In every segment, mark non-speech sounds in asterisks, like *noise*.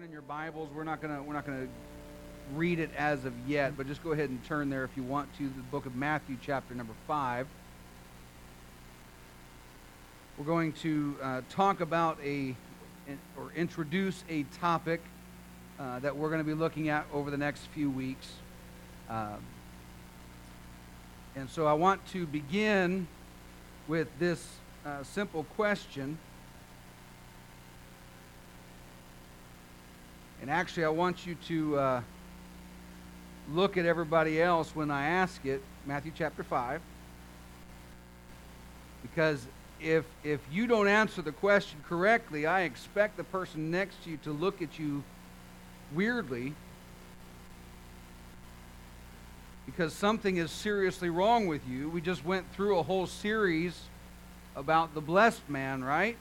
turn in your Bibles. We're not gonna we're not gonna read it as of yet, but just go ahead and turn there if you want to the book of Matthew, chapter number five. We're going to uh, talk about a or introduce a topic uh, that we're going to be looking at over the next few weeks. Um, and so I want to begin with this uh, simple question. And actually, I want you to uh, look at everybody else when I ask it, Matthew chapter 5. Because if, if you don't answer the question correctly, I expect the person next to you to look at you weirdly because something is seriously wrong with you. We just went through a whole series about the blessed man, right?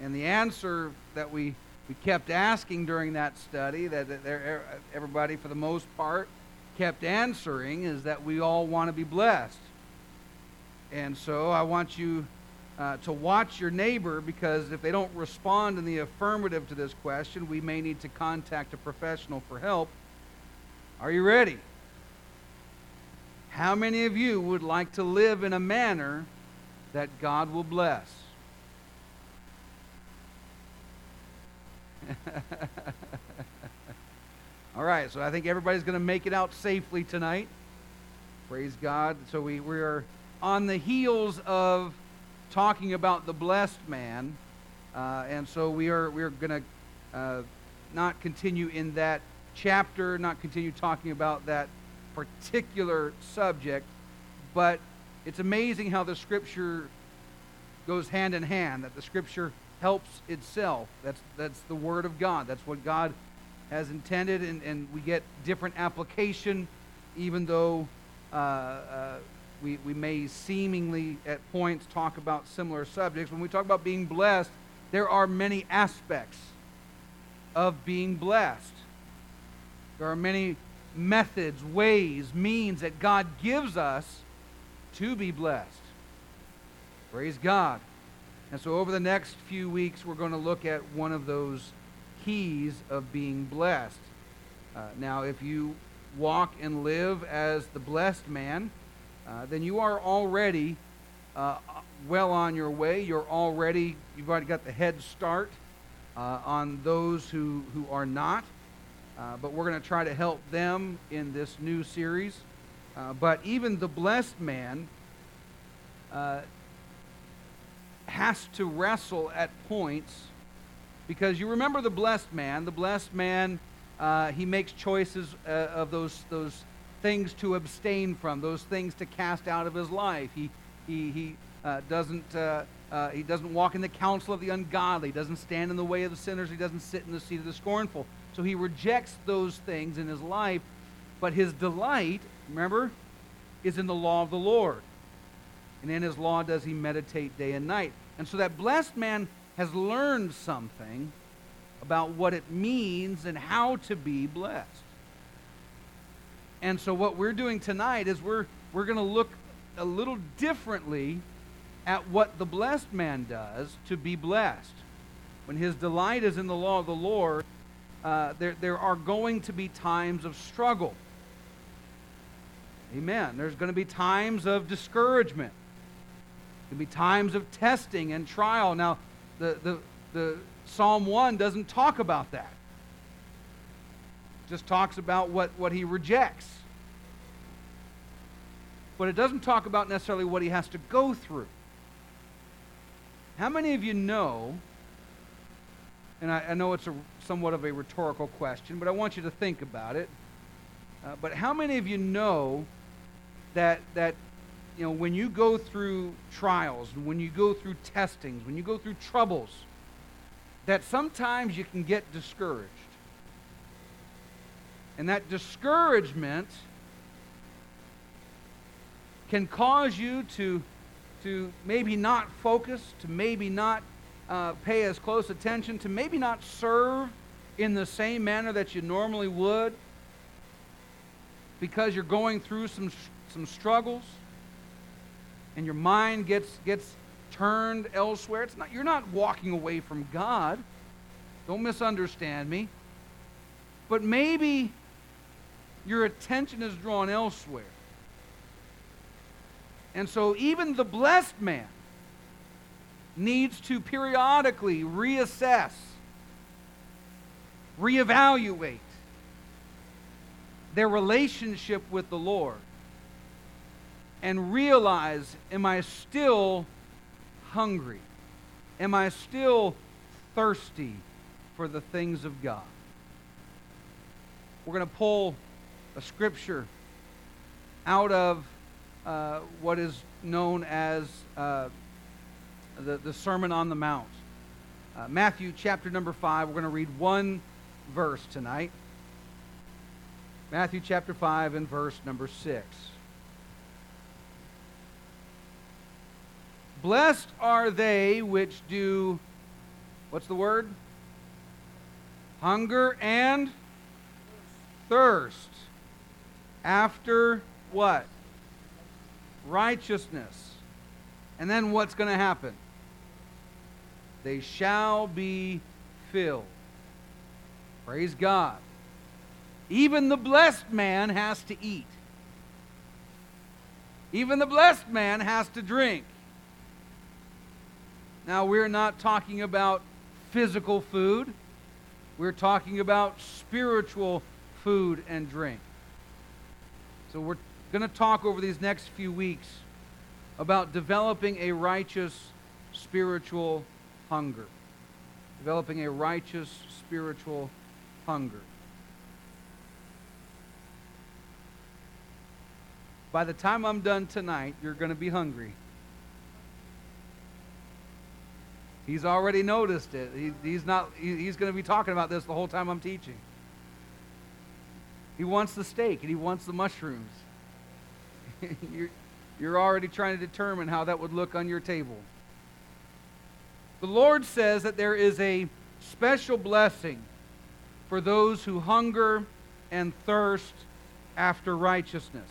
And the answer that we we kept asking during that study that everybody, for the most part, kept answering is that we all want to be blessed. And so I want you uh, to watch your neighbor because if they don't respond in the affirmative to this question, we may need to contact a professional for help. Are you ready? How many of you would like to live in a manner that God will bless? *laughs* All right, so I think everybody's going to make it out safely tonight. Praise God. So we, we are on the heels of talking about the blessed man. Uh, and so we are, we are going to uh, not continue in that chapter, not continue talking about that particular subject. But it's amazing how the scripture goes hand in hand, that the scripture helps itself. That's, that's the Word of God. That's what God has intended, and, and we get different application, even though uh, uh, we, we may seemingly at points talk about similar subjects. When we talk about being blessed, there are many aspects of being blessed. There are many methods, ways, means that God gives us to be blessed. Praise God. And so, over the next few weeks, we're going to look at one of those keys of being blessed. Uh, now, if you walk and live as the blessed man, uh, then you are already uh, well on your way. You're already, you've already got the head start uh, on those who, who are not. Uh, but we're going to try to help them in this new series. Uh, but even the blessed man has to wrestle at points because you remember the blessed man. The blessed man, uh, he makes choices uh, of those, those things to abstain from, those things to cast out of his life. He, he, he, uh, doesn't, uh, uh, he doesn't walk in the counsel of the ungodly, doesn't stand in the way of the sinners, he doesn't sit in the seat of the scornful. So he rejects those things in his life, but his delight, remember, is in the law of the Lord. And in his law does he meditate day and night. And so that blessed man has learned something about what it means and how to be blessed. And so what we're doing tonight is we're, we're going to look a little differently at what the blessed man does to be blessed. When his delight is in the law of the Lord, uh, there, there are going to be times of struggle. Amen. There's going to be times of discouragement can be times of testing and trial. Now, the, the, the Psalm 1 doesn't talk about that. It just talks about what, what he rejects. But it doesn't talk about necessarily what he has to go through. How many of you know, and I, I know it's a, somewhat of a rhetorical question, but I want you to think about it. Uh, but how many of you know that, that you know, when you go through trials, when you go through testings, when you go through troubles, that sometimes you can get discouraged. And that discouragement can cause you to, to maybe not focus, to maybe not uh, pay as close attention, to maybe not serve in the same manner that you normally would because you're going through some, some struggles and your mind gets, gets turned elsewhere. It's not, you're not walking away from God, Don't misunderstand me. But maybe your attention is drawn elsewhere. And so even the blessed man needs to periodically reassess, reevaluate their relationship with the Lord and realize am I still hungry? Am I still thirsty for the things of God? We're going to pull a scripture out of uh, what is known as uh, the, the Sermon on the Mount. Uh, Matthew chapter number 5, we're going to read one verse tonight. Matthew chapter 5 and verse number 6. Blessed are they which do, what's the word? Hunger and thirst after what? Righteousness. And then what's going to happen? They shall be filled. Praise God. Even the blessed man has to eat. Even the blessed man has to drink. Now, we're not talking about physical food, we're talking about spiritual food and drink. So, we're going to talk over these next few weeks about developing a righteous spiritual hunger. Developing a righteous spiritual hunger. By the time I'm done tonight, you're going to be hungry. He's already noticed it. He, he's not. He, he's going to be talking about this the whole time I'm teaching. He wants the steak and he wants the mushrooms. *laughs* you're, you're already trying to determine how that would look on your table. The Lord says that there is a special blessing for those who hunger and thirst after righteousness.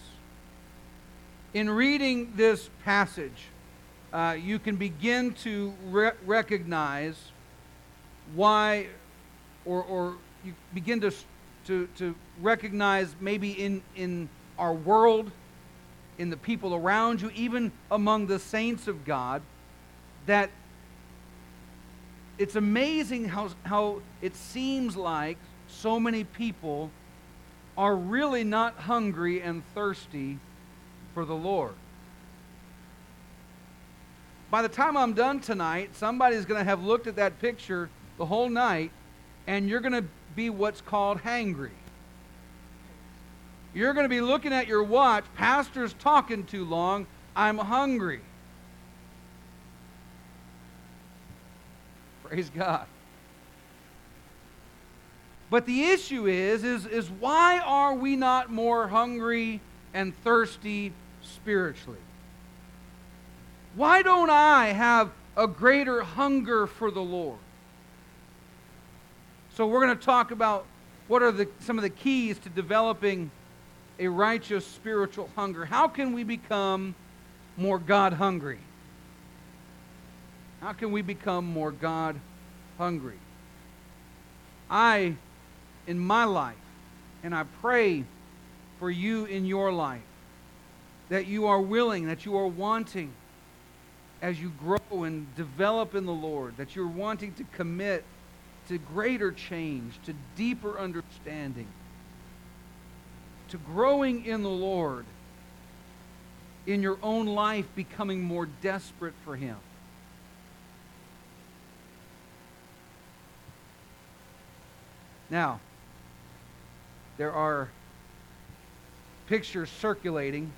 In reading this passage, uh, you can begin to re- recognize why, or, or you begin to, to, to recognize maybe in, in our world, in the people around you, even among the saints of God, that it's amazing how, how it seems like so many people are really not hungry and thirsty for the Lord by the time I'm done tonight, somebody's going to have looked at that picture the whole night, and you're going to be what's called hangry. You're going to be looking at your watch. Pastor's talking too long. I'm hungry. Praise God. But the issue is, is, is why are we not more hungry and thirsty spiritually? Why don't I have a greater hunger for the Lord? So we're going to talk about what are the, some of the keys to developing a righteous spiritual hunger. How can we become more God hungry? How can we become more God hungry? I, in my life, and I pray for you in your life, that you are willing, that you are wanting as you grow and develop in the Lord, that you're wanting to commit to greater change, to deeper understanding, to growing in the Lord, in your own life becoming more desperate for Him. Now, there are pictures circulating.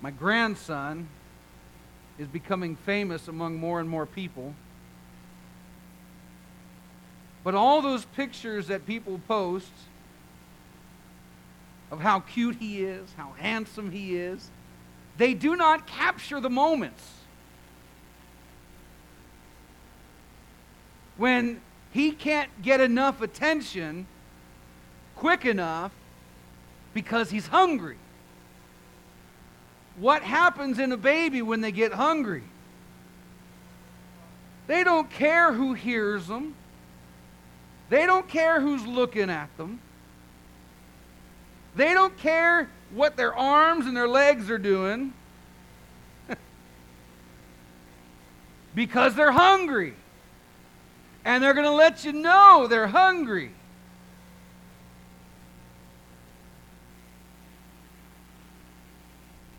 My grandson is becoming famous among more and more people. But all those pictures that people post of how cute he is, how handsome he is, they do not capture the moments when he can't get enough attention quick enough because he's hungry. What happens in a baby when they get hungry? They don't care who hears them. They don't care who's looking at them. They don't care what their arms and their legs are doing *laughs* because they're hungry. And they're going to let you know they're hungry.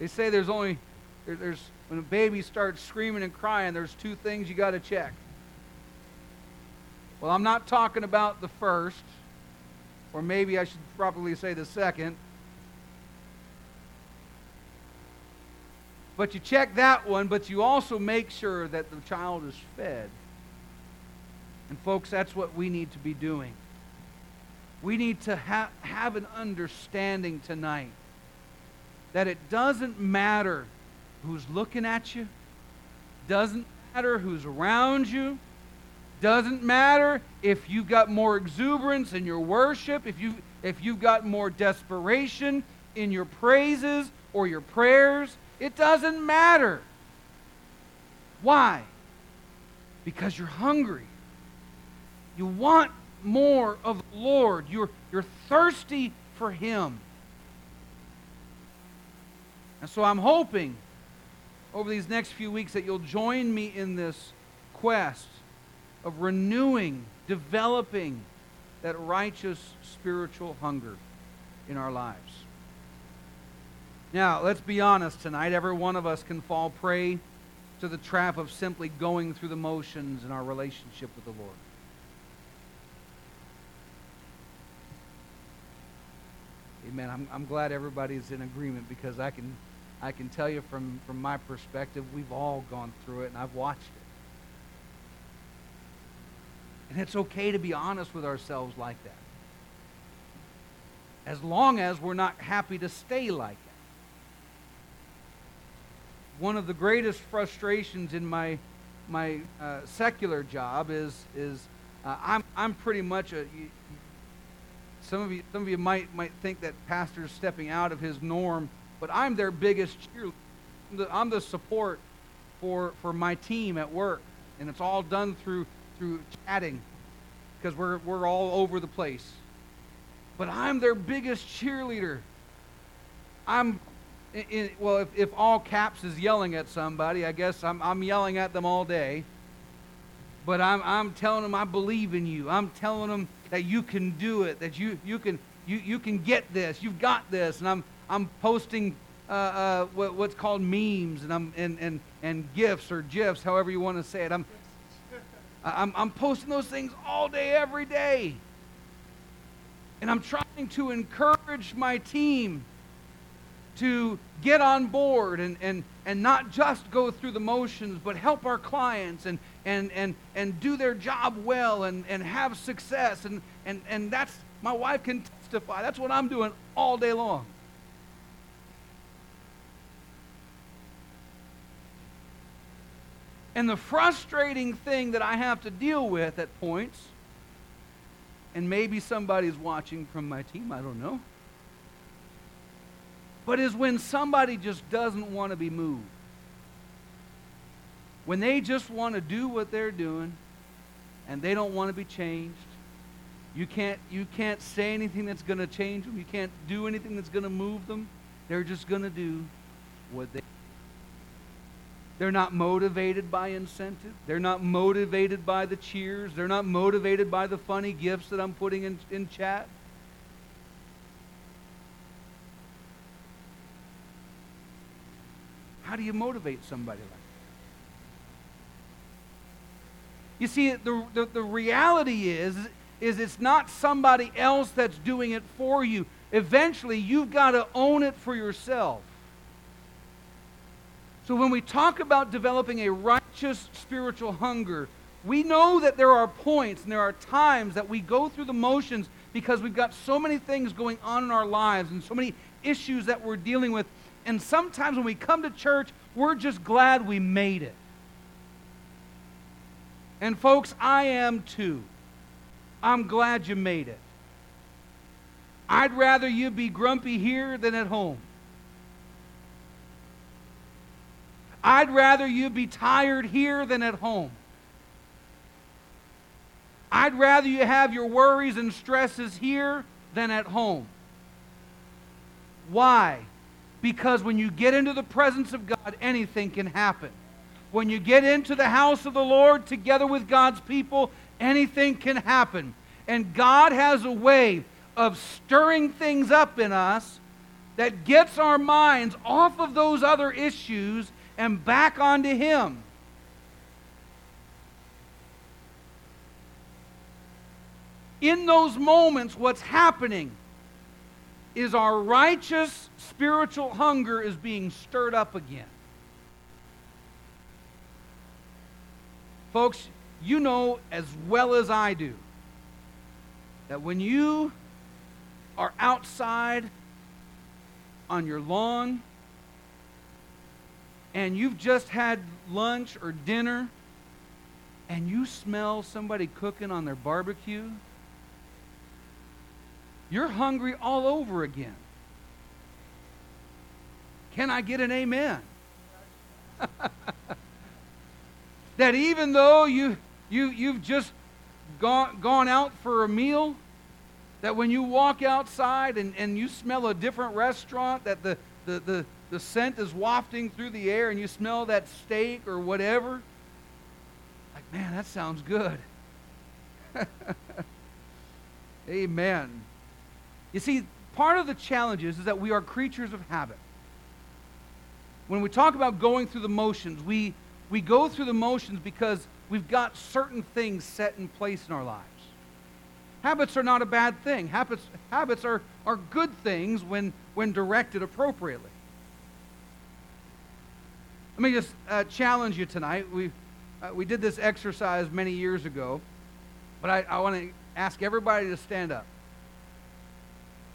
They say there's only, there's, when a baby starts screaming and crying, there's two things you got to check. Well, I'm not talking about the first, or maybe I should probably say the second. But you check that one, but you also make sure that the child is fed. And, folks, that's what we need to be doing. We need to ha- have an understanding tonight that it doesn't matter who's looking at you, doesn't matter who's around you, doesn't matter if you've got more exuberance in your worship, if you if you've got more desperation in your praises or your prayers, it doesn't matter. Why? Because you're hungry. You want more of the Lord. You're, you're thirsty for Him. And so I'm hoping over these next few weeks that you'll join me in this quest of renewing, developing that righteous spiritual hunger in our lives. Now, let's be honest tonight. Every one of us can fall prey to the trap of simply going through the motions in our relationship with the Lord. Amen. I'm, I'm glad everybody's in agreement because I can I can tell you from, from my perspective, we've all gone through it and I've watched it. And it's okay to be honest with ourselves like that. As long as we're not happy to stay like that. One of the greatest frustrations in my, my uh, secular job is, is uh, I'm, I'm pretty much a. Some of you, some of you might, might think that pastor's stepping out of his norm but I'm their biggest cheerleader. I'm the support for, for my team at work. And it's all done through, through chatting because we're, we're all over the place. But I'm their biggest cheerleader. I'm, in, well, if, if all caps is yelling at somebody, I guess I'm, I'm yelling at them all day. But I'm, I'm telling them I believe in you. I'm telling them that you can do it, that you, you, can, you, you can get this, you've got this. And I'm, I'm posting uh, uh, what, what's called memes and, I'm, and, and, and gifs or gifs, however you want to say it. I'm, *laughs* I'm, I'm posting those things all day, every day. And I'm trying to encourage my team to get on board and, and, and not just go through the motions, but help our clients and, and, and, and do their job well and, and have success. And, and, and that's, my wife can testify. That's what I'm doing all day long. And the frustrating thing that I have to deal with at points, and maybe somebody's watching from my team, I don't know, but is when somebody just doesn't want to be moved. When they just want to do what they're doing and they don't want to be changed. You can't, you can't say anything that's going to change them. You can't do anything that's going to move them. They're just going to do what they they're not motivated by incentive. They're not motivated by the cheers. They're not motivated by the funny gifts that I'm putting in, in chat. How do you motivate somebody like that? You see, the, the, the reality is, is it's not somebody else that's doing it for you. Eventually, you've got to own it for yourself. So when we talk about developing a righteous spiritual hunger, we know that there are points and there are times that we go through the motions because we've got so many things going on in our lives and so many issues that we're dealing with. And sometimes when we come to church, we're just glad we made it. And folks, I am too. I'm glad you made it. I'd rather you be grumpy here than at home. I'd rather you be tired here than at home. I'd rather you have your worries and stresses here than at home. Why? Because when you get into the presence of God, anything can happen. When you get into the house of the Lord together with God's people, anything can happen. And God has a way of stirring things up in us that gets our minds off of those other issues and back onto Him. In those moments, what's happening is our righteous spiritual hunger is being stirred up again. Folks, you know as well as I do that when you are outside on your lawn and you've just had lunch or dinner and you smell somebody cooking on their barbecue, you're hungry all over again. Can I get an amen? *laughs* that even though you, you, you've just gone, gone out for a meal, that when you walk outside and, and you smell a different restaurant, that the, the, the, the scent is wafting through the air and you smell that steak or whatever, like, man, that sounds good. *laughs* Amen. You see, part of the challenge is, that we are creatures of habit. When we talk about going through the motions, we, we go through the motions because we've got certain things set in place in our lives. Habits are not a bad thing. Habits, habits are, are good things when, when directed appropriately. Let me just uh, challenge you tonight. We, uh, we did this exercise many years ago, but I, I want to ask everybody to stand up,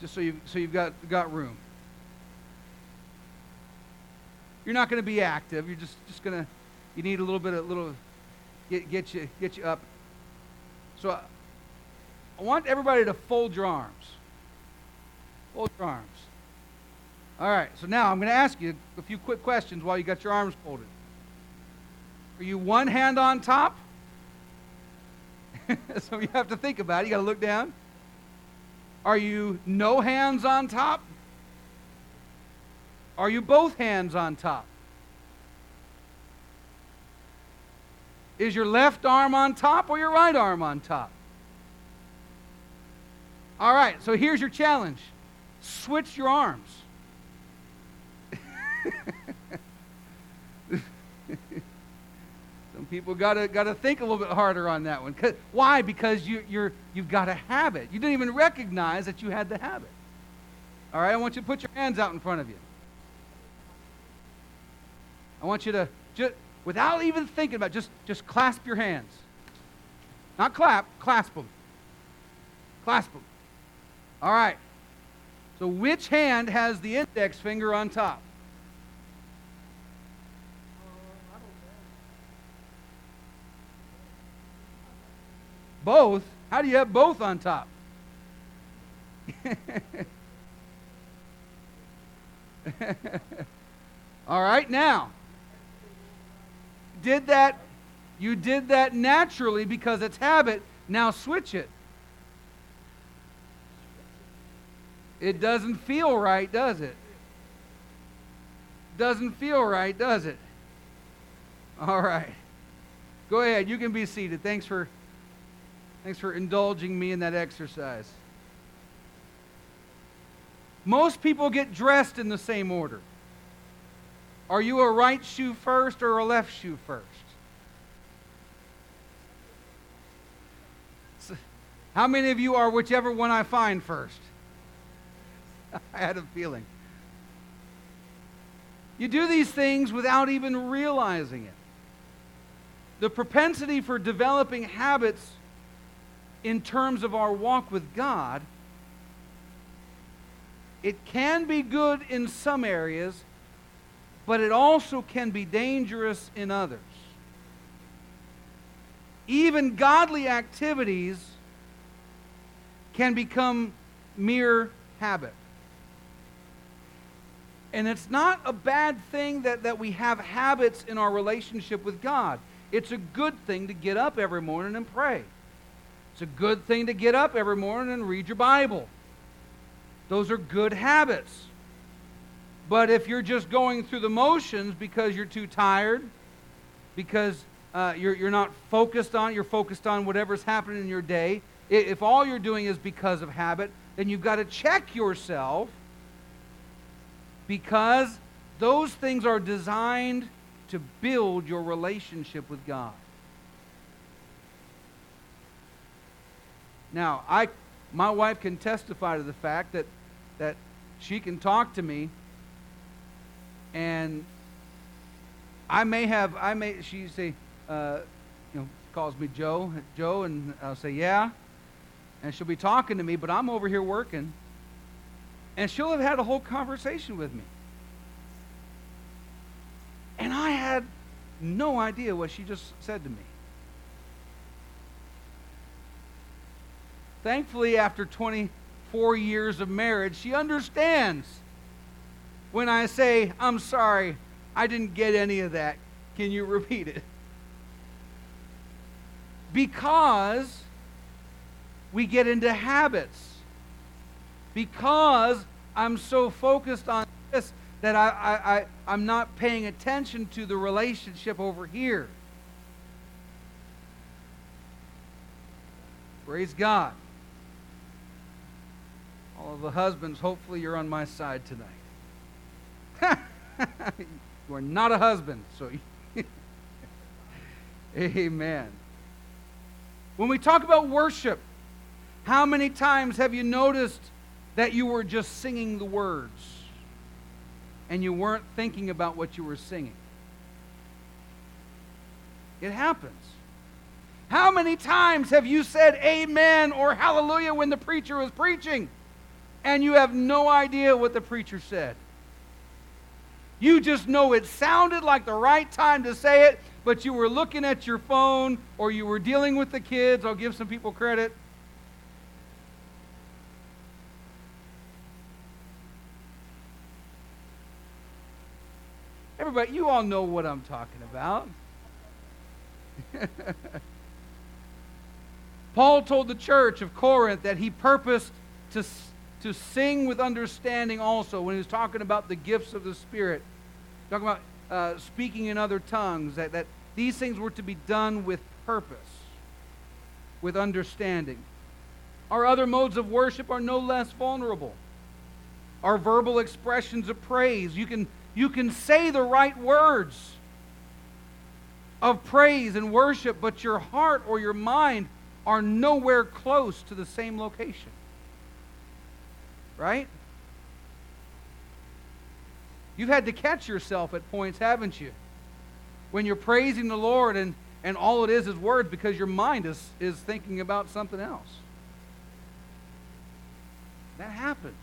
just so, you, so you've got, got room. You're not going to be active. You're just, just going to, you need a little bit of, little, get, get, you, get you up. So I want everybody to fold your arms. Fold your arms. All right, so now I'm going to ask you a few quick questions while you got your arms folded. Are you one hand on top? *laughs* so you have to think about it. You got to look down. Are you no hands on top? Are you both hands on top? Is your left arm on top or your right arm on top? All right, so here's your challenge switch your arms. *laughs* Some people got to got to think a little bit harder on that one. Why? Because you, you're you've got a habit. You didn't even recognize that you had the habit. All right, I want you to put your hands out in front of you. I want you to just without even thinking about it, just just clasp your hands. Not clap, clasp them. Clasp them. All right. So which hand has the index finger on top? Both? How do you have both on top? *laughs* All right, now, did that, you did that naturally because it's habit. Now switch it. It doesn't feel right, does it? Doesn't feel right, does it? All right. Go ahead. You can be seated. Thanks for thanks for indulging me in that exercise. Most people get dressed in the same order. Are you a right shoe first or a left shoe first? How many of you are whichever one I find first? *laughs* I had a feeling. You do these things without even realizing it. The propensity for developing habits in terms of our walk with God, it can be good in some areas, but it also can be dangerous in others. Even godly activities can become mere habit. And it's not a bad thing that, that we have habits in our relationship with God. It's a good thing to get up every morning and pray. It's a good thing to get up every morning and read your Bible. Those are good habits. But if you're just going through the motions because you're too tired, because uh, you're, you're not focused on, you're focused on whatever's happening in your day, if all you're doing is because of habit, then you've got to check yourself because those things are designed to build your relationship with God. Now, I, my wife can testify to the fact that, that she can talk to me, and I may have, I may, she say, uh, you know, calls me Joe, Joe, and I'll say, yeah, and she'll be talking to me, but I'm over here working, and she'll have had a whole conversation with me. And I had no idea what she just said to me. Thankfully, after 24 years of marriage, she understands when I say, I'm sorry, I didn't get any of that. Can you repeat it? Because we get into habits. Because I'm so focused on this that I, I, I, I'm not paying attention to the relationship over here. Praise God. The husbands, hopefully you're on my side tonight. *laughs* you are not a husband, so. *laughs* Amen. When we talk about worship, how many times have you noticed that you were just singing the words and you weren't thinking about what you were singing? It happens. How many times have you said amen or hallelujah when the preacher was preaching? And you have no idea what the preacher said. You just know it sounded like the right time to say it, but you were looking at your phone or you were dealing with the kids. I'll give some people credit. Everybody, you all know what I'm talking about. *laughs* Paul told the church of Corinth that he purposed to to sing with understanding also when he was talking about the gifts of the Spirit, talking about uh, speaking in other tongues, that, that these things were to be done with purpose, with understanding. Our other modes of worship are no less vulnerable. Our verbal expressions of praise, you can, you can say the right words of praise and worship, but your heart or your mind are nowhere close to the same location. Right? You've had to catch yourself at points, haven't you? When you're praising the Lord and, and all it is is words because your mind is, is thinking about something else. That happens.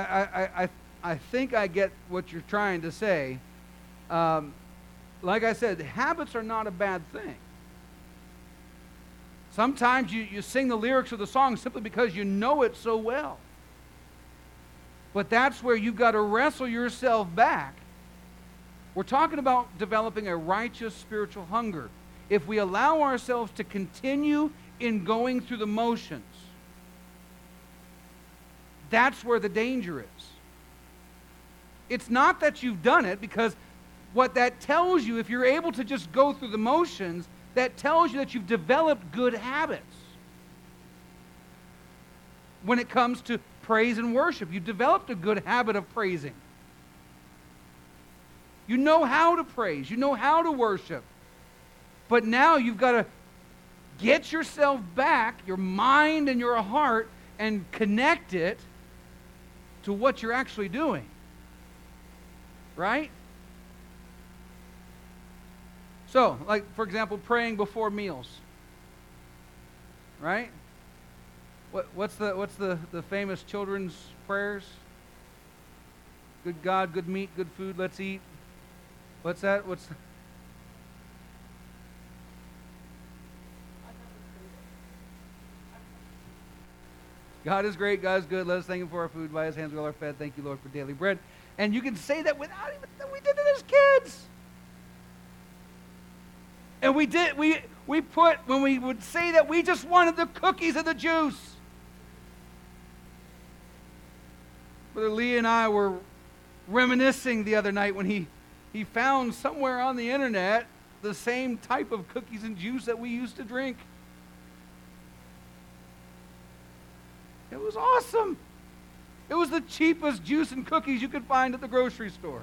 I, I, I think I get what you're trying to say. Um, like I said, habits are not a bad thing. Sometimes you, you sing the lyrics of the song simply because you know it so well. But that's where you've got to wrestle yourself back. We're talking about developing a righteous spiritual hunger. If we allow ourselves to continue in going through the motions, that's where the danger is. It's not that you've done it, because what that tells you, if you're able to just go through the motions, that tells you that you've developed good habits. When it comes to praise and worship, you've developed a good habit of praising. You know how to praise, you know how to worship. But now you've got to get yourself back, your mind and your heart, and connect it to what you're actually doing. Right? So, like, for example, praying before meals. Right? What, what's the what's the, the famous children's prayers? Good God, good meat, good food, let's eat. What's that? What's God is great, God is good. Let us thank Him for our food. By His hands we all are fed. Thank you, Lord, for daily bread. And you can say that without even we did it as kids. And we did we we put when we would say that we just wanted the cookies and the juice. Brother Lee and I were reminiscing the other night when he he found somewhere on the internet the same type of cookies and juice that we used to drink. It was awesome. It was the cheapest juice and cookies you could find at the grocery store.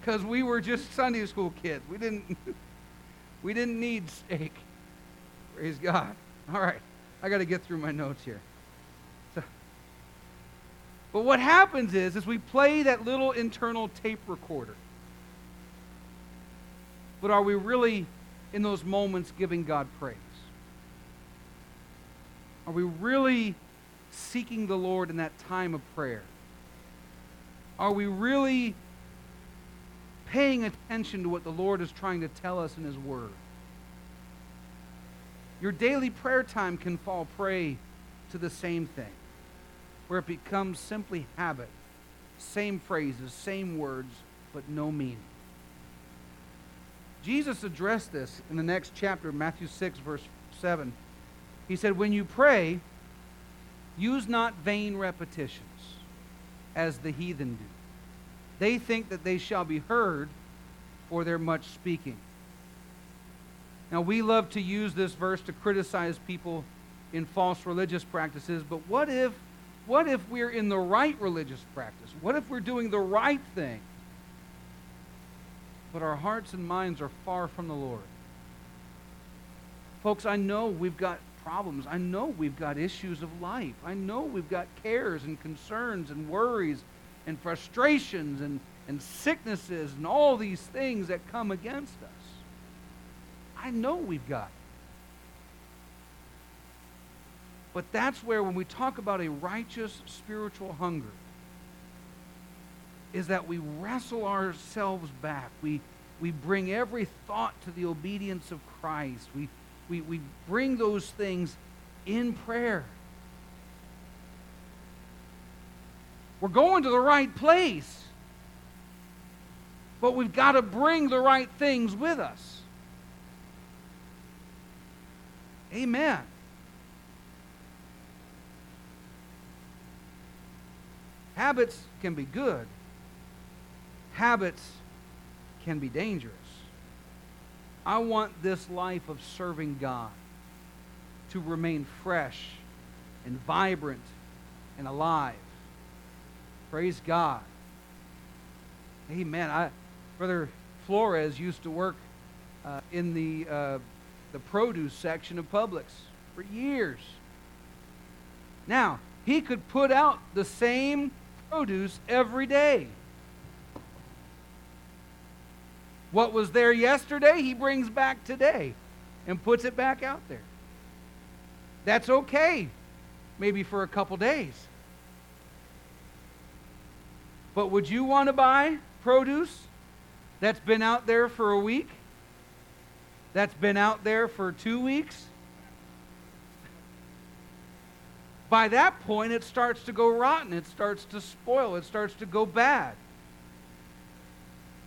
Because we were just Sunday school kids. We didn't *laughs* we didn't need steak. Praise God. All right. I got to get through my notes here. So, but what happens is is we play that little internal tape recorder. But are we really in those moments giving God praise? Are we really seeking the Lord in that time of prayer? Are we really paying attention to what the Lord is trying to tell us in His Word? Your daily prayer time can fall prey to the same thing, where it becomes simply habit, same phrases, same words, but no meaning. Jesus addressed this in the next chapter, Matthew 6, verse 7. He said, When you pray, use not vain repetitions, as the heathen do. They think that they shall be heard for their much speaking. Now, we love to use this verse to criticize people in false religious practices, but what if, what if we're in the right religious practice? What if we're doing the right thing, but our hearts and minds are far from the Lord? Folks, I know we've got problems. I know we've got issues of life. I know we've got cares and concerns and worries and frustrations and, and sicknesses and all these things that come against us. I know we've got But that's where, when we talk about a righteous spiritual hunger, is that we wrestle ourselves back. We, we bring every thought to the obedience of Christ. We, we, we bring those things in prayer. We're going to the right place. But we've got to bring the right things with us. Amen. Habits can be good. Habits can be dangerous. I want this life of serving God to remain fresh and vibrant and alive. Praise God. Amen. I, Brother Flores used to work uh, in the, uh, the produce section of Publix for years. Now, he could put out the same produce every day. What was there yesterday, he brings back today and puts it back out there. That's okay, maybe for a couple days. But would you want to buy produce that's been out there for a week? That's been out there for two weeks? By that point, it starts to go rotten. It starts to spoil. It starts to go bad.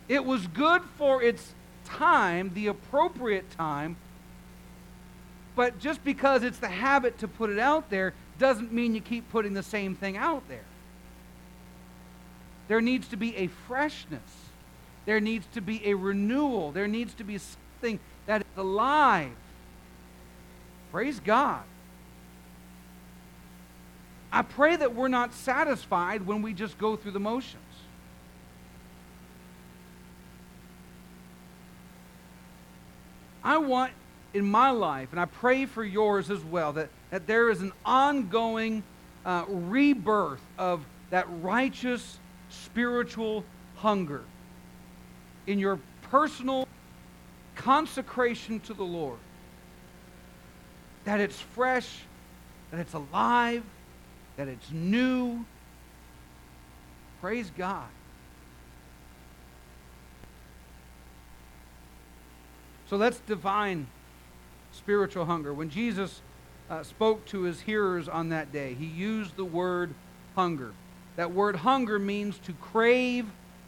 It was good for its time, the appropriate time, but just because it's the habit to put it out there doesn't mean you keep putting the same thing out there. There needs to be a freshness. There needs to be a renewal. There needs to be something that is alive. Praise God. I pray that we're not satisfied when we just go through the motions. I want in my life, and I pray for yours as well, that, that there is an ongoing uh, rebirth of that righteous spiritual hunger in your personal consecration to the Lord. that it's fresh, that it's alive, that it's new. Praise God. So let's define spiritual hunger. When Jesus uh, spoke to his hearers on that day, he used the word hunger. That word hunger means to crave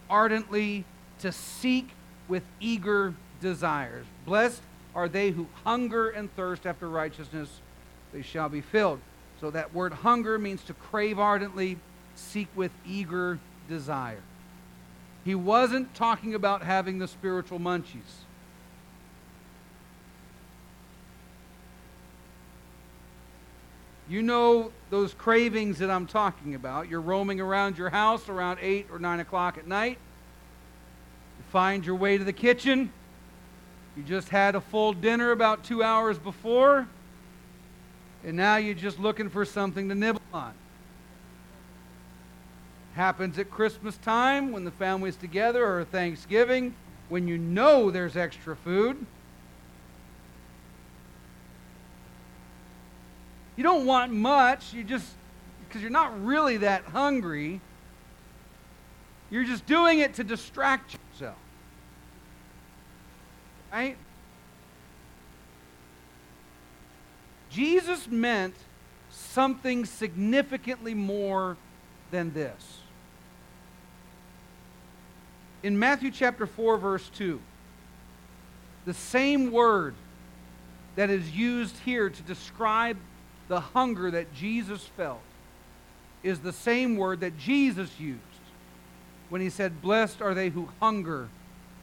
ardently, to seek with eager desires. Blessed are they who hunger and thirst after righteousness, they shall be filled. So that word hunger means to crave ardently, seek with eager desire. He wasn't talking about having the spiritual munchies. You know those cravings that I'm talking about. You're roaming around your house around 8 or 9 o'clock at night. You find your way to the kitchen. You just had a full dinner about two hours before. And now you're just looking for something to nibble on. Happens at Christmas time when the family's together or Thanksgiving when you know there's extra food. You don't want much. You just, because you're not really that hungry. You're just doing it to distract yourself. Right? Jesus meant something significantly more than this. In Matthew chapter 4, verse 2, the same word that is used here to describe the hunger that Jesus felt is the same word that Jesus used when he said, Blessed are they who hunger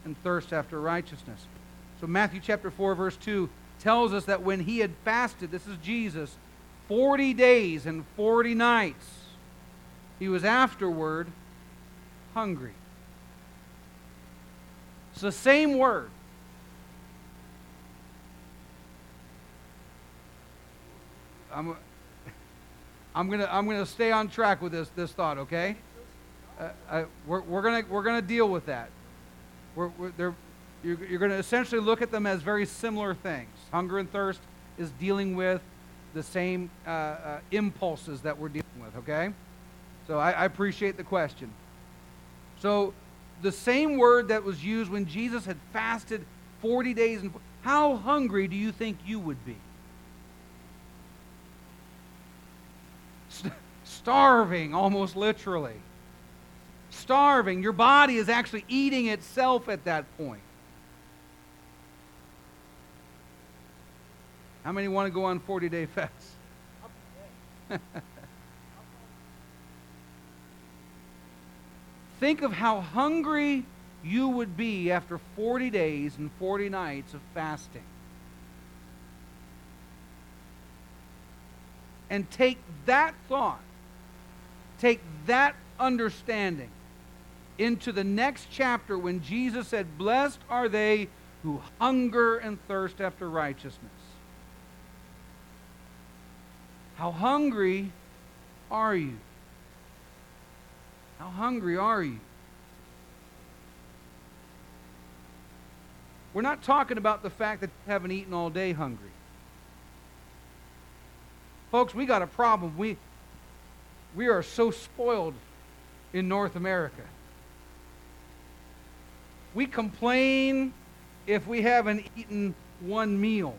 and thirst after righteousness. So, Matthew chapter 4, verse 2 tells us that when he had fasted, this is Jesus, 40 days and 40 nights, he was afterward hungry. It's the same word. I'm, I'm gonna I'm gonna stay on track with this this thought, okay? Uh, I, we're, we're gonna we're gonna deal with that. We're, we're you're, you're gonna essentially look at them as very similar things. Hunger and thirst is dealing with the same uh, uh, impulses that we're dealing with, okay? So I, I appreciate the question. So the same word that was used when Jesus had fasted 40 days and how hungry do you think you would be? Starving, almost literally. Starving. Your body is actually eating itself at that point. How many want to go on 40 day *laughs* fasts? Think of how hungry you would be after 40 days and 40 nights of fasting. And take that thought take that understanding into the next chapter when Jesus said, Blessed are they who hunger and thirst after righteousness. How hungry are you? How hungry are you? We're not talking about the fact that you haven't eaten all day hungry. Folks, we got a problem. We, we are so spoiled in North America. We complain if we haven't eaten one meal,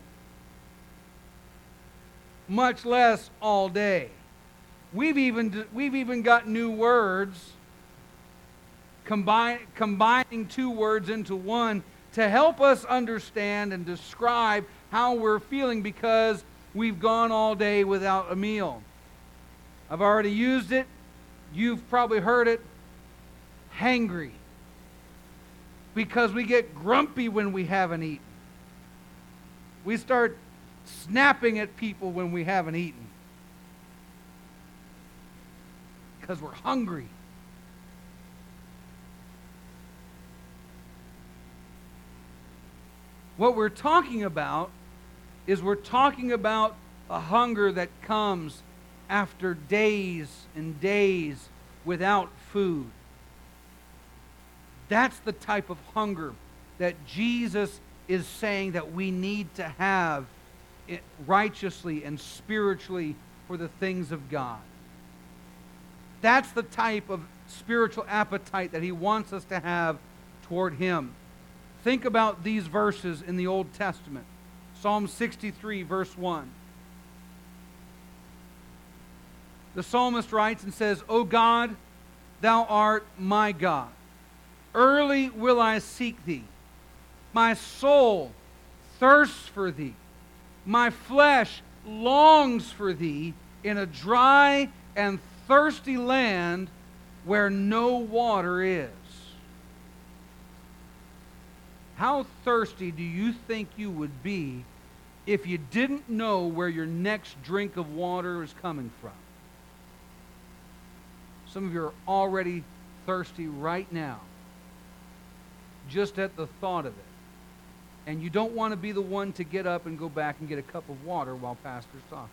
much less all day. We've even, we've even got new words, combine, combining two words into one to help us understand and describe how we're feeling because we've gone all day without a meal. I've already used it. You've probably heard it. Hangry. Because we get grumpy when we haven't eaten. We start snapping at people when we haven't eaten. Because we're hungry. What we're talking about is we're talking about a hunger that comes after days and days without food. That's the type of hunger that Jesus is saying that we need to have righteously and spiritually for the things of God. That's the type of spiritual appetite that he wants us to have toward him. Think about these verses in the Old Testament. Psalm 63, verse 1. The psalmist writes and says, O God, thou art my God. Early will I seek thee. My soul thirsts for thee. My flesh longs for thee in a dry and thirsty land where no water is. How thirsty do you think you would be if you didn't know where your next drink of water is coming from? Some of you are already thirsty right now, just at the thought of it. And you don't want to be the one to get up and go back and get a cup of water while Pastor's talking.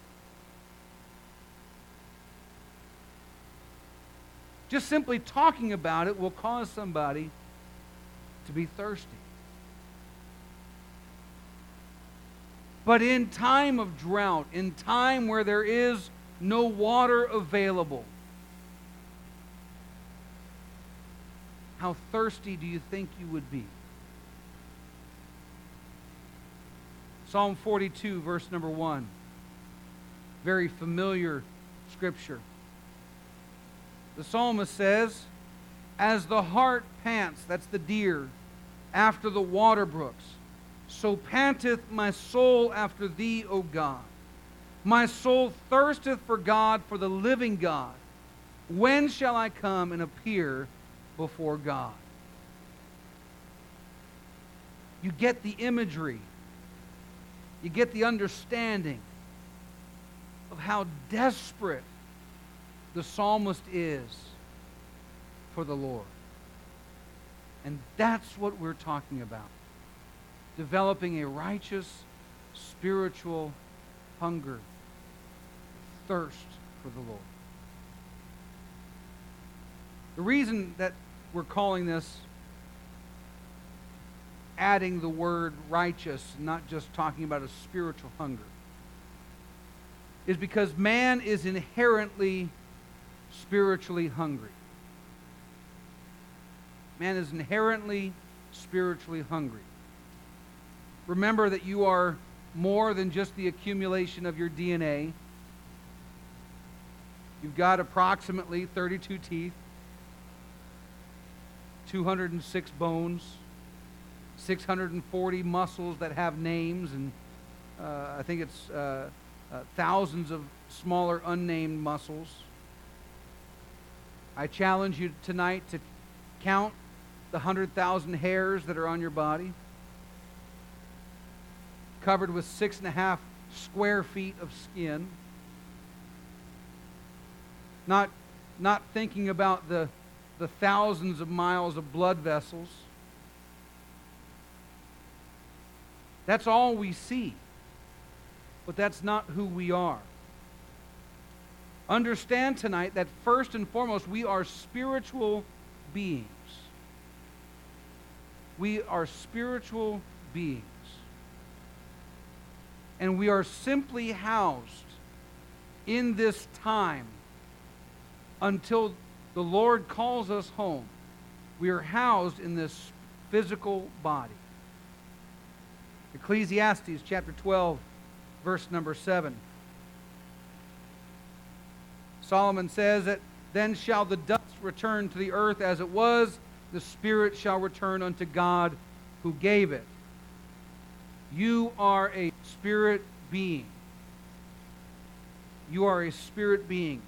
Just simply talking about it will cause somebody to be thirsty. But in time of drought, in time where there is no water available, how thirsty do you think you would be? Psalm 42, verse number 1. Very familiar scripture. The psalmist says, As the hart pants, that's the deer, after the water brooks, so panteth my soul after thee, O God. My soul thirsteth for God, for the living God. When shall I come and appear before God? You get the imagery, you get the understanding of how desperate the psalmist is for the Lord. And that's what we're talking about developing a righteous spiritual hunger, thirst for the Lord. The reason that we're calling this adding the word righteous, not just talking about a spiritual hunger, is because man is inherently spiritually hungry. Man is inherently spiritually hungry. Remember that you are more than just the accumulation of your DNA. You've got approximately 32 teeth, 206 bones, 640 muscles that have names, and uh, I think it's uh, uh, thousands of smaller unnamed muscles. I challenge you tonight to count the 100,000 hairs that are on your body, covered with six and a half square feet of skin. Not, not thinking about the, the thousands of miles of blood vessels. That's all we see. But that's not who we are. Understand tonight that first and foremost, we are spiritual beings. We are spiritual beings. And we are simply housed in this time until the Lord calls us home. We are housed in this physical body. Ecclesiastes chapter 12, verse number 7. Solomon says that then shall the dust return to the earth as it was, the spirit shall return unto God who gave it. You are a spirit being. You are a spirit being.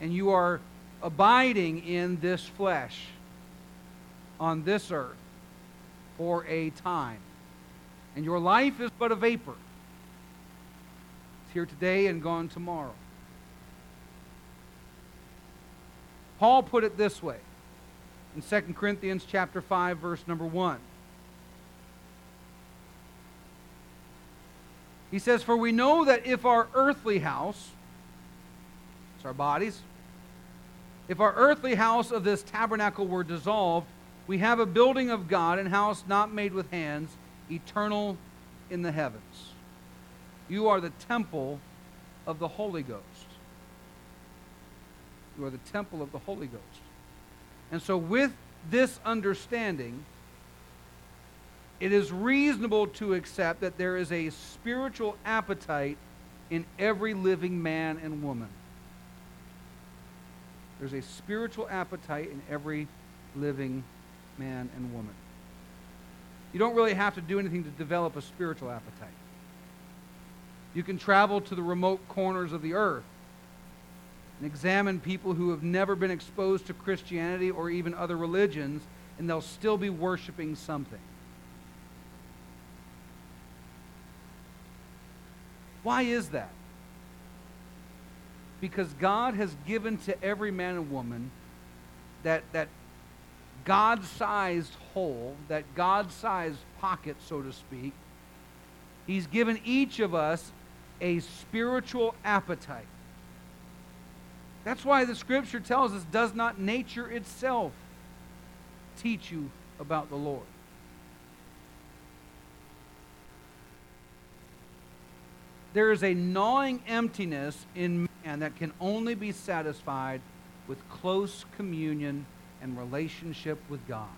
And you are abiding in this flesh on this earth for a time. And your life is but a vapor. It's here today and gone tomorrow. Paul put it this way in 2 Corinthians chapter 5 verse number 1. He says, For we know that if our earthly house, it's our bodies, if our earthly house of this tabernacle were dissolved, we have a building of God and house not made with hands, eternal in the heavens. You are the temple of the Holy Ghost. You are the temple of the Holy Ghost. And so, with this understanding, it is reasonable to accept that there is a spiritual appetite in every living man and woman. There's a spiritual appetite in every living man and woman. You don't really have to do anything to develop a spiritual appetite. You can travel to the remote corners of the earth and examine people who have never been exposed to Christianity or even other religions, and they'll still be worshiping something. Why is that? Because God has given to every man and woman that, that God sized hole, that God sized pocket, so to speak. He's given each of us a spiritual appetite. That's why the scripture tells us does not nature itself teach you about the Lord? There is a gnawing emptiness in man that can only be satisfied with close communion and relationship with God.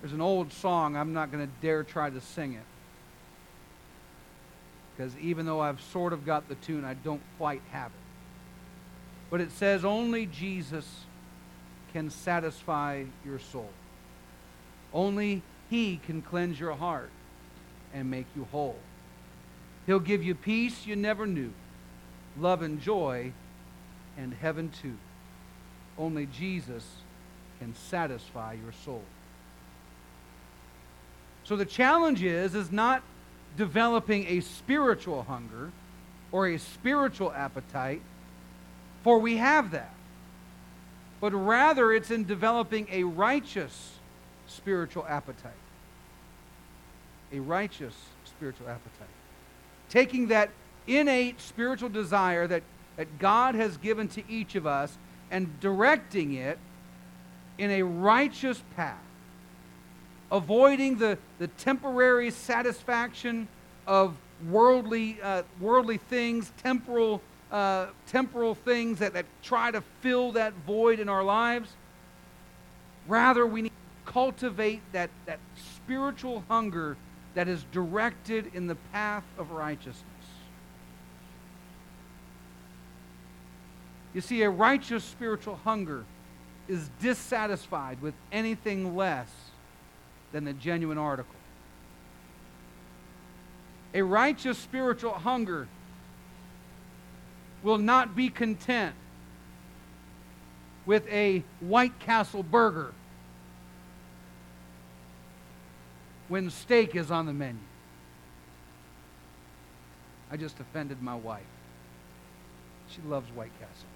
There's an old song, I'm not going to dare try to sing it. Because even though I've sort of got the tune, I don't quite have it. But it says, Only Jesus can satisfy your soul. Only He can cleanse your heart and make you whole. He'll give you peace you never knew, love and joy, and heaven too. Only Jesus can satisfy your soul. So the challenge is is not developing a spiritual hunger or a spiritual appetite, for we have that. But rather it's in developing a righteous spiritual appetite. A righteous spiritual appetite. Taking that innate spiritual desire that, that God has given to each of us and directing it in a righteous path, avoiding the, the temporary satisfaction of worldly, uh, worldly things, temporal, uh, temporal things that, that try to fill that void in our lives. Rather, we need to cultivate that, that spiritual hunger that is directed in the path of righteousness. You see, a righteous spiritual hunger is dissatisfied with anything less than the genuine article. A righteous spiritual hunger will not be content with a White Castle burger when steak is on the menu. I just offended my wife. She loves White Castle.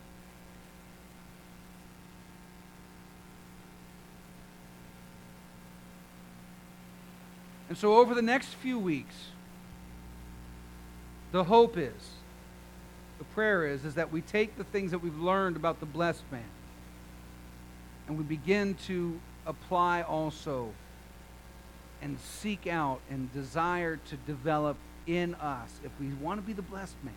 And so, over the next few weeks, the hope is, the prayer is, is that we take the things that we've learned about the blessed man and we begin to apply also and seek out and desire to develop in us, if we want to be the blessed man,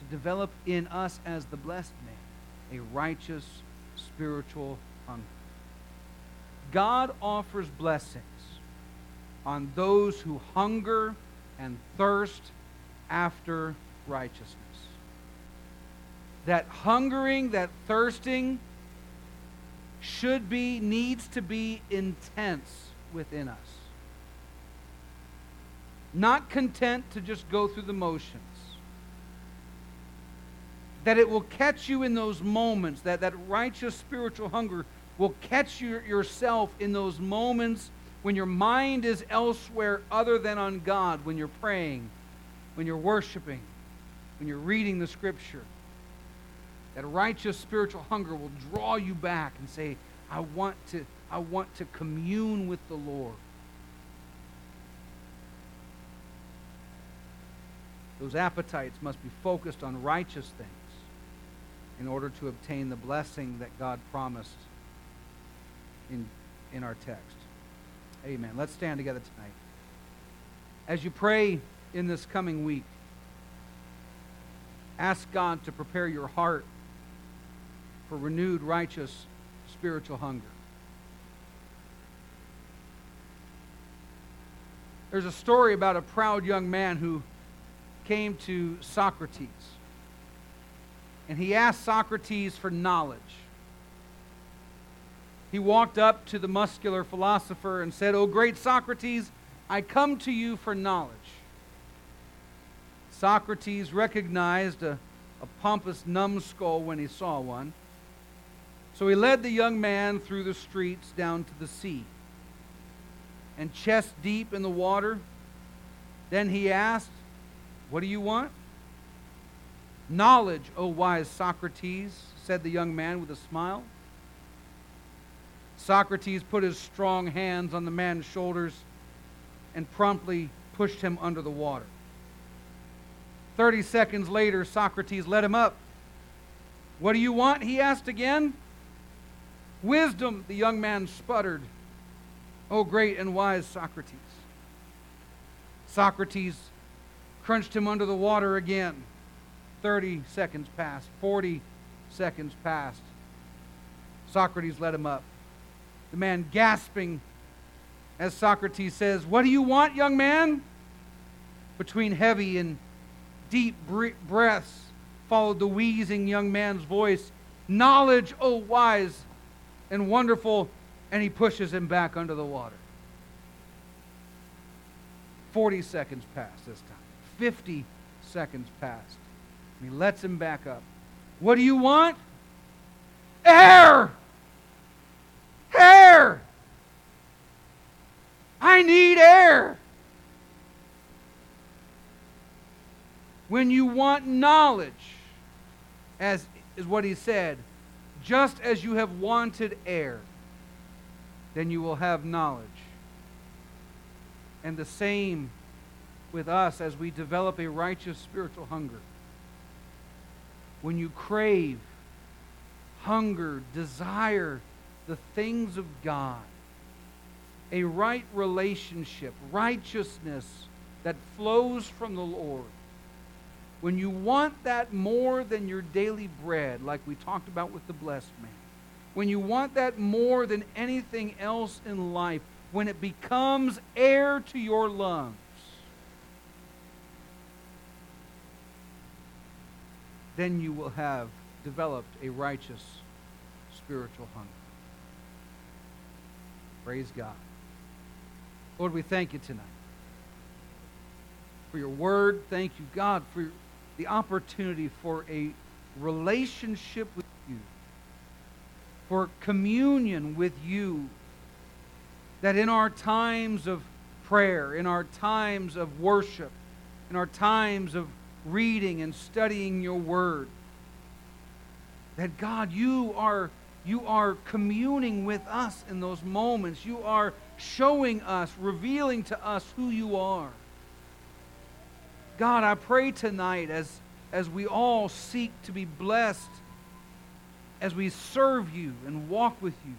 to develop in us as the blessed man a righteous spiritual hunger. God offers blessings on those who hunger and thirst after righteousness. That hungering, that thirsting should be, needs to be intense within us. Not content to just go through the motions. That it will catch you in those moments, that, that righteous spiritual hunger will catch you yourself in those moments when your mind is elsewhere other than on God, when you're praying, when you're worshiping, when you're reading the scripture, that righteous spiritual hunger will draw you back and say, I want to, I want to commune with the Lord. Those appetites must be focused on righteous things in order to obtain the blessing that God promised in, in our text. Amen. Let's stand together tonight. As you pray in this coming week. Ask God to prepare your heart for renewed, righteous, spiritual hunger. There's a story about a proud young man who came to Socrates. And he asked Socrates for knowledge. He walked up to the muscular philosopher and said, O great Socrates, I come to you for knowledge. Socrates recognized a, a pompous numbskull when he saw one. So he led the young man through the streets down to the sea and chest deep in the water. Then he asked, What do you want? Knowledge, O wise Socrates, said the young man with a smile. Socrates put his strong hands on the man's shoulders and promptly pushed him under the water. Thirty seconds later, Socrates let him up. What do you want? he asked again. Wisdom, the young man sputtered. O great and wise Socrates. Socrates crunched him under the water again. 30 seconds passed. 40 seconds passed. Socrates led him up. The man gasping as Socrates says, What do you want, young man? Between heavy and deep breaths followed the wheezing young man's voice Knowledge, O wise and wonderful and he pushes him back under the water. 40 seconds passed this time. 50 seconds passed. He lets him back up. What do you want? Air! Air! I need air! When you want knowledge, as is what he said, just as you have wanted air, then you will have knowledge. And the same with us as we develop a righteous spiritual hunger. When you crave, hunger, desire the things of God, a right relationship, righteousness that flows from the Lord, when you want that more than your daily bread, like we talked about with the blessed man, when you want that more than anything else in life, when it becomes air to your lungs, then you will have developed a righteous spiritual hunger. Praise God. Lord, we thank you tonight for your word. Thank you, God, for the opportunity for a relationship with you for communion with you. That in our times of prayer, in our times of worship, in our times of reading and studying your word, that God, you are, you are communing with us in those moments. You are showing us, revealing to us who you are. God, I pray tonight as, as we all seek to be blessed as we serve you and walk with you.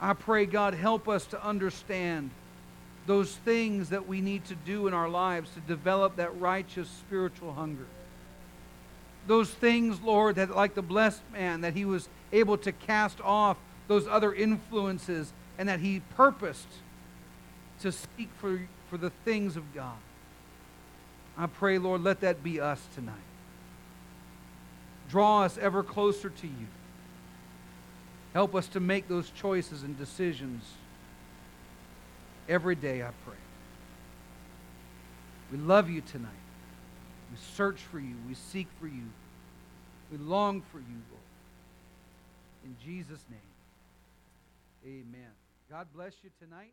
I pray, God, help us to understand those things that we need to do in our lives to develop that righteous spiritual hunger. Those things, Lord, that like the blessed man, that he was able to cast off those other influences and that he purposed to seek for, for the things of God. I pray, Lord, let that be us tonight. Draw us ever closer to you. Help us to make those choices and decisions every day, I pray. We love you tonight. We search for you. We seek for you. We long for you, Lord. In Jesus' name, amen. God bless you tonight.